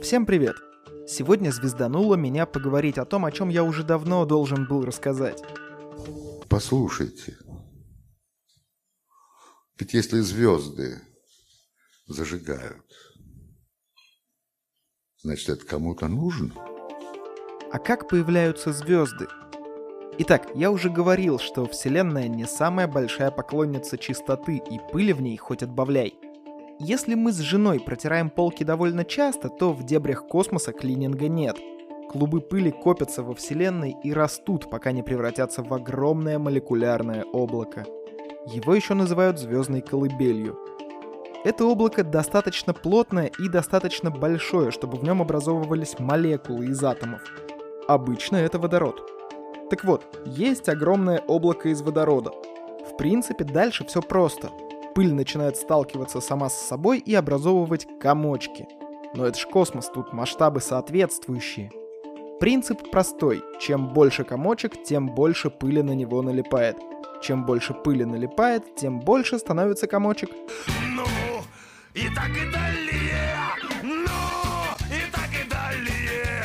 Всем привет! Сегодня звездануло меня поговорить о том, о чем я уже давно должен был рассказать. Послушайте, ведь если звезды зажигают, значит, это кому-то нужно. А как появляются звезды? Итак, я уже говорил, что Вселенная не самая большая поклонница чистоты, и пыли в ней хоть отбавляй – если мы с женой протираем полки довольно часто, то в дебрях космоса клининга нет. Клубы пыли копятся во Вселенной и растут, пока не превратятся в огромное молекулярное облако. Его еще называют звездной колыбелью. Это облако достаточно плотное и достаточно большое, чтобы в нем образовывались молекулы из атомов. Обычно это водород. Так вот, есть огромное облако из водорода. В принципе, дальше все просто – пыль начинает сталкиваться сама с собой и образовывать комочки. Но это ж космос, тут масштабы соответствующие. Принцип простой. Чем больше комочек, тем больше пыли на него налипает. Чем больше пыли налипает, тем больше становится комочек. Ну, и так и далее. Ну, и так и далее.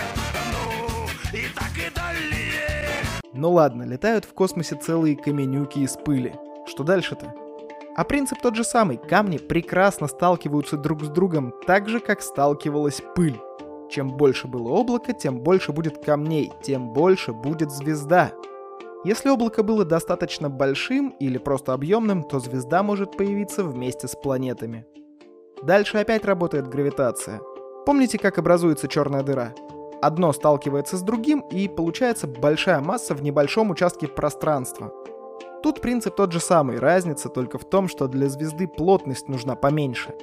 Ну, и так и далее. Ну ладно, летают в космосе целые каменюки из пыли. Что дальше-то? А принцип тот же самый. Камни прекрасно сталкиваются друг с другом, так же, как сталкивалась пыль. Чем больше было облако, тем больше будет камней, тем больше будет звезда. Если облако было достаточно большим или просто объемным, то звезда может появиться вместе с планетами. Дальше опять работает гравитация. Помните, как образуется черная дыра? Одно сталкивается с другим, и получается большая масса в небольшом участке пространства – Тут принцип тот же самый, разница только в том, что для звезды плотность нужна поменьше.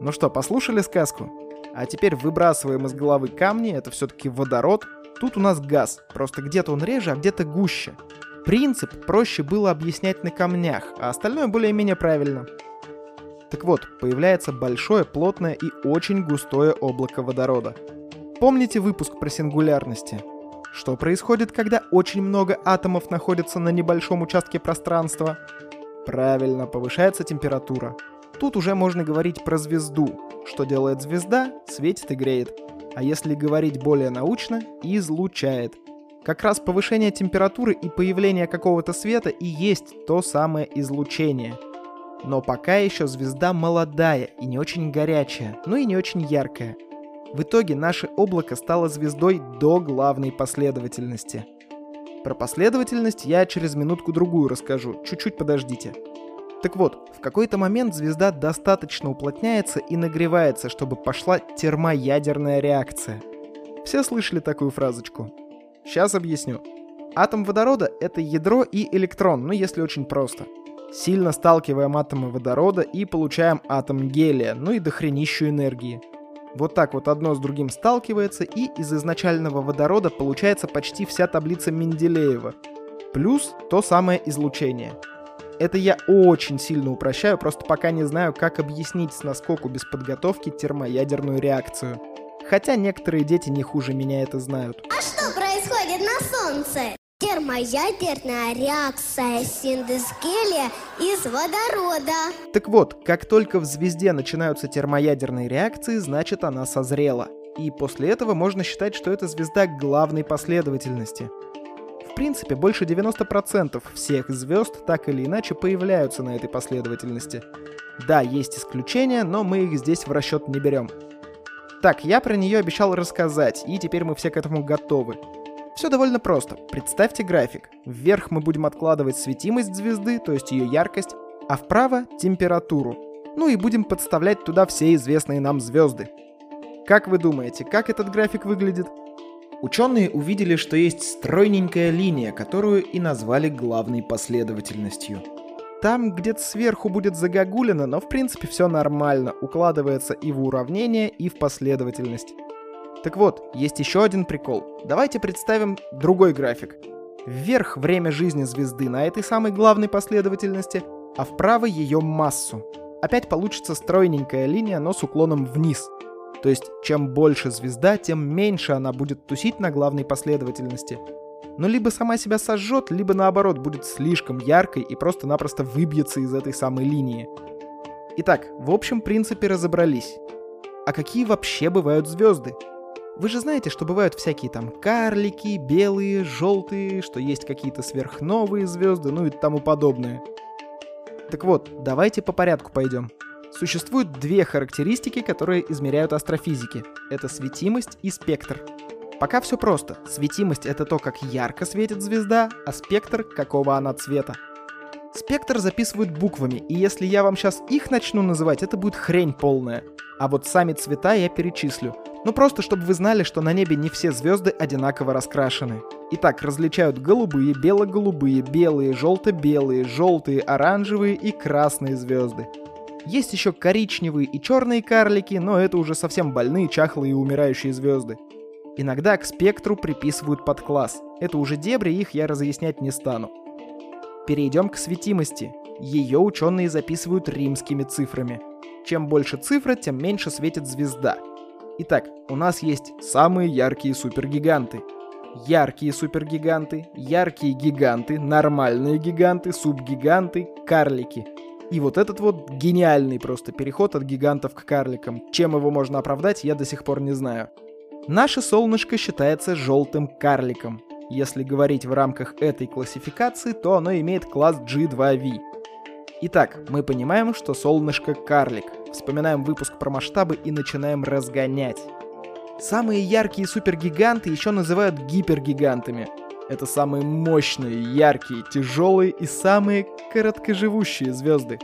Ну что, послушали сказку? А теперь выбрасываем из головы камни, это все-таки водород. Тут у нас газ, просто где-то он реже, а где-то гуще. Принцип проще было объяснять на камнях, а остальное более-менее правильно. Так вот, появляется большое, плотное и очень густое облако водорода. Помните выпуск про сингулярности? Что происходит, когда очень много атомов находятся на небольшом участке пространства? Правильно, повышается температура. Тут уже можно говорить про звезду. Что делает звезда? Светит и греет. А если говорить более научно, излучает. Как раз повышение температуры и появление какого-то света и есть то самое излучение. Но пока еще звезда молодая и не очень горячая, ну и не очень яркая. В итоге наше облако стало звездой до главной последовательности. Про последовательность я через минутку-другую расскажу, чуть-чуть подождите. Так вот, в какой-то момент звезда достаточно уплотняется и нагревается, чтобы пошла термоядерная реакция. Все слышали такую фразочку? Сейчас объясню. Атом водорода — это ядро и электрон, ну если очень просто. Сильно сталкиваем атомы водорода и получаем атом гелия, ну и дохренищу энергии — вот так вот одно с другим сталкивается, и из изначального водорода получается почти вся таблица Менделеева. Плюс то самое излучение. Это я очень сильно упрощаю, просто пока не знаю, как объяснить с наскоку без подготовки термоядерную реакцию. Хотя некоторые дети не хуже меня это знают. А что происходит на Солнце? Термоядерная реакция синтез гелия из водорода. Так вот, как только в звезде начинаются термоядерные реакции, значит она созрела. И после этого можно считать, что это звезда главной последовательности. В принципе, больше 90% всех звезд так или иначе появляются на этой последовательности. Да, есть исключения, но мы их здесь в расчет не берем. Так, я про нее обещал рассказать, и теперь мы все к этому готовы. Все довольно просто. Представьте график. Вверх мы будем откладывать светимость звезды, то есть ее яркость, а вправо — температуру. Ну и будем подставлять туда все известные нам звезды. Как вы думаете, как этот график выглядит? Ученые увидели, что есть стройненькая линия, которую и назвали главной последовательностью. Там где-то сверху будет загогулено, но в принципе все нормально, укладывается и в уравнение, и в последовательность. Так вот, есть еще один прикол. Давайте представим другой график. Вверх время жизни звезды на этой самой главной последовательности, а вправо ее массу. Опять получится стройненькая линия, но с уклоном вниз. То есть, чем больше звезда, тем меньше она будет тусить на главной последовательности. Но либо сама себя сожжет, либо наоборот будет слишком яркой и просто-напросто выбьется из этой самой линии. Итак, в общем принципе разобрались. А какие вообще бывают звезды? Вы же знаете, что бывают всякие там карлики, белые, желтые, что есть какие-то сверхновые звезды, ну и тому подобное. Так вот, давайте по порядку пойдем. Существуют две характеристики, которые измеряют астрофизики. Это светимость и спектр. Пока все просто. Светимость — это то, как ярко светит звезда, а спектр — какого она цвета. Спектр записывают буквами, и если я вам сейчас их начну называть, это будет хрень полная. А вот сами цвета я перечислю. Ну просто, чтобы вы знали, что на небе не все звезды одинаково раскрашены. Итак, различают голубые, бело-голубые, белые, желто-белые, желтые, оранжевые и красные звезды. Есть еще коричневые и черные карлики, но это уже совсем больные, чахлые и умирающие звезды. Иногда к спектру приписывают подкласс. Это уже дебри, их я разъяснять не стану. Перейдем к светимости. Ее ученые записывают римскими цифрами. Чем больше цифра, тем меньше светит звезда. Итак, у нас есть самые яркие супергиганты. Яркие супергиганты, яркие гиганты, нормальные гиганты, субгиганты, карлики. И вот этот вот гениальный просто переход от гигантов к карликам. Чем его можно оправдать, я до сих пор не знаю. Наше солнышко считается желтым карликом. Если говорить в рамках этой классификации, то оно имеет класс G2V. Итак, мы понимаем, что солнышко карлик. Вспоминаем выпуск про масштабы и начинаем разгонять. Самые яркие супергиганты еще называют гипергигантами. Это самые мощные, яркие, тяжелые и самые короткоживущие звезды.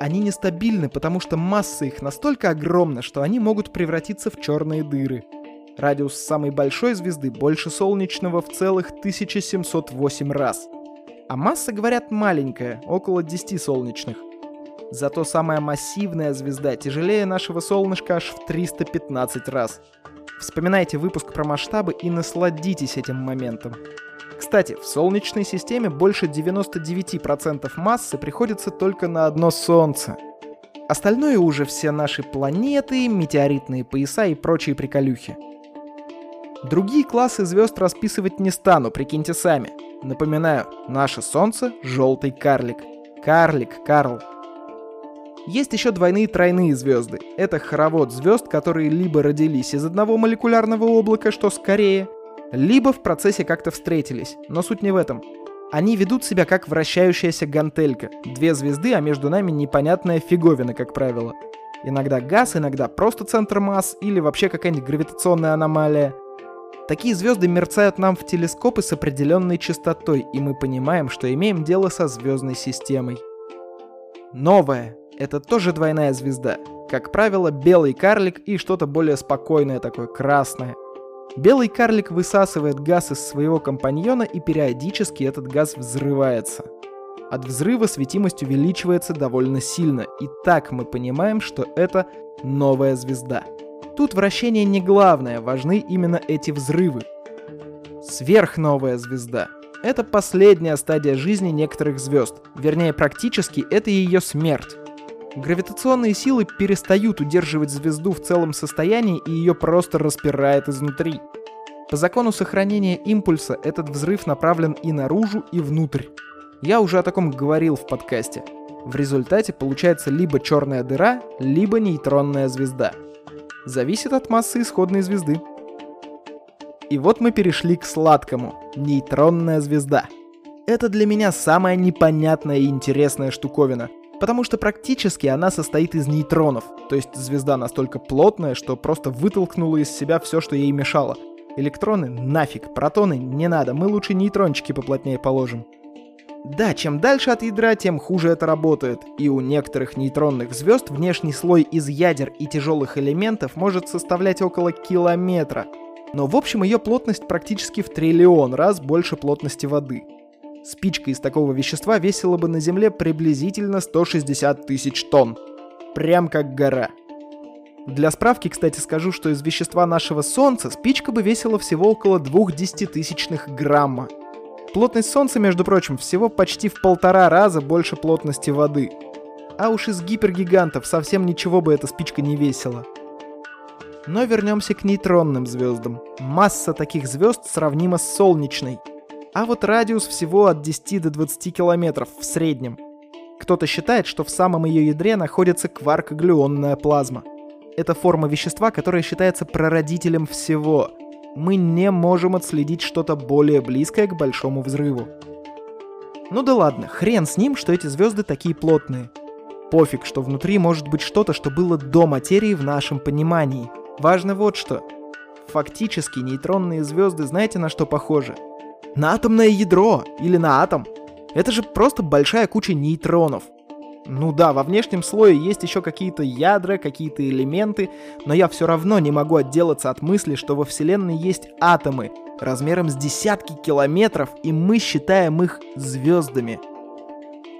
Они нестабильны, потому что масса их настолько огромна, что они могут превратиться в черные дыры – Радиус самой большой звезды больше солнечного в целых 1708 раз. А масса, говорят, маленькая, около 10 солнечных. Зато самая массивная звезда тяжелее нашего солнышка аж в 315 раз. Вспоминайте выпуск про масштабы и насладитесь этим моментом. Кстати, в Солнечной системе больше 99% массы приходится только на одно Солнце. Остальное уже все наши планеты, метеоритные пояса и прочие приколюхи. Другие классы звезд расписывать не стану, прикиньте сами. Напоминаю, наше Солнце — желтый карлик. Карлик, Карл. Есть еще двойные тройные звезды. Это хоровод звезд, которые либо родились из одного молекулярного облака, что скорее, либо в процессе как-то встретились. Но суть не в этом. Они ведут себя как вращающаяся гантелька. Две звезды, а между нами непонятная фиговина, как правило. Иногда газ, иногда просто центр масс или вообще какая-нибудь гравитационная аномалия. Такие звезды мерцают нам в телескопы с определенной частотой, и мы понимаем, что имеем дело со звездной системой. Новая — это тоже двойная звезда. Как правило, белый карлик и что-то более спокойное такое, красное. Белый карлик высасывает газ из своего компаньона, и периодически этот газ взрывается. От взрыва светимость увеличивается довольно сильно, и так мы понимаем, что это новая звезда — Тут вращение не главное, важны именно эти взрывы. Сверхновая звезда. Это последняя стадия жизни некоторых звезд. Вернее, практически это ее смерть. Гравитационные силы перестают удерживать звезду в целом состоянии и ее просто распирает изнутри. По закону сохранения импульса этот взрыв направлен и наружу, и внутрь. Я уже о таком говорил в подкасте. В результате получается либо черная дыра, либо нейтронная звезда – зависит от массы исходной звезды. И вот мы перешли к сладкому. Нейтронная звезда. Это для меня самая непонятная и интересная штуковина, потому что практически она состоит из нейтронов, то есть звезда настолько плотная, что просто вытолкнула из себя все, что ей мешало. Электроны нафиг, протоны не надо, мы лучше нейтрончики поплотнее положим. Да, чем дальше от ядра, тем хуже это работает, и у некоторых нейтронных звезд внешний слой из ядер и тяжелых элементов может составлять около километра. Но в общем ее плотность практически в триллион раз больше плотности воды. Спичка из такого вещества весила бы на Земле приблизительно 160 тысяч тонн. Прям как гора. Для справки, кстати, скажу, что из вещества нашего Солнца спичка бы весила всего около 2 десятитысячных грамма – Плотность Солнца, между прочим, всего почти в полтора раза больше плотности воды. А уж из гипергигантов совсем ничего бы эта спичка не весила. Но вернемся к нейтронным звездам. Масса таких звезд сравнима с солнечной. А вот радиус всего от 10 до 20 километров в среднем. Кто-то считает, что в самом ее ядре находится кварк-глюонная плазма. Это форма вещества, которая считается прародителем всего. Мы не можем отследить что-то более близкое к большому взрыву. Ну да ладно, хрен с ним, что эти звезды такие плотные. Пофиг, что внутри может быть что-то, что было до материи в нашем понимании. Важно вот что. Фактически нейтронные звезды знаете на что похожи? На атомное ядро или на атом. Это же просто большая куча нейтронов. Ну да, во внешнем слое есть еще какие-то ядра, какие-то элементы, но я все равно не могу отделаться от мысли, что во Вселенной есть атомы размером с десятки километров, и мы считаем их звездами.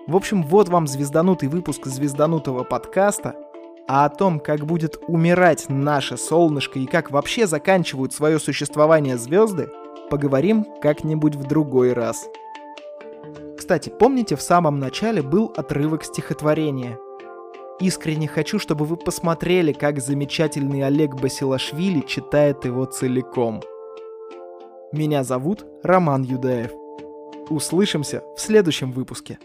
В общем, вот вам звезданутый выпуск звезданутого подкаста, а о том, как будет умирать наше солнышко и как вообще заканчивают свое существование звезды, поговорим как-нибудь в другой раз. Кстати, помните, в самом начале был отрывок стихотворения. Искренне хочу, чтобы вы посмотрели, как замечательный Олег Басилашвили читает его целиком. Меня зовут Роман Юдаев. Услышимся в следующем выпуске.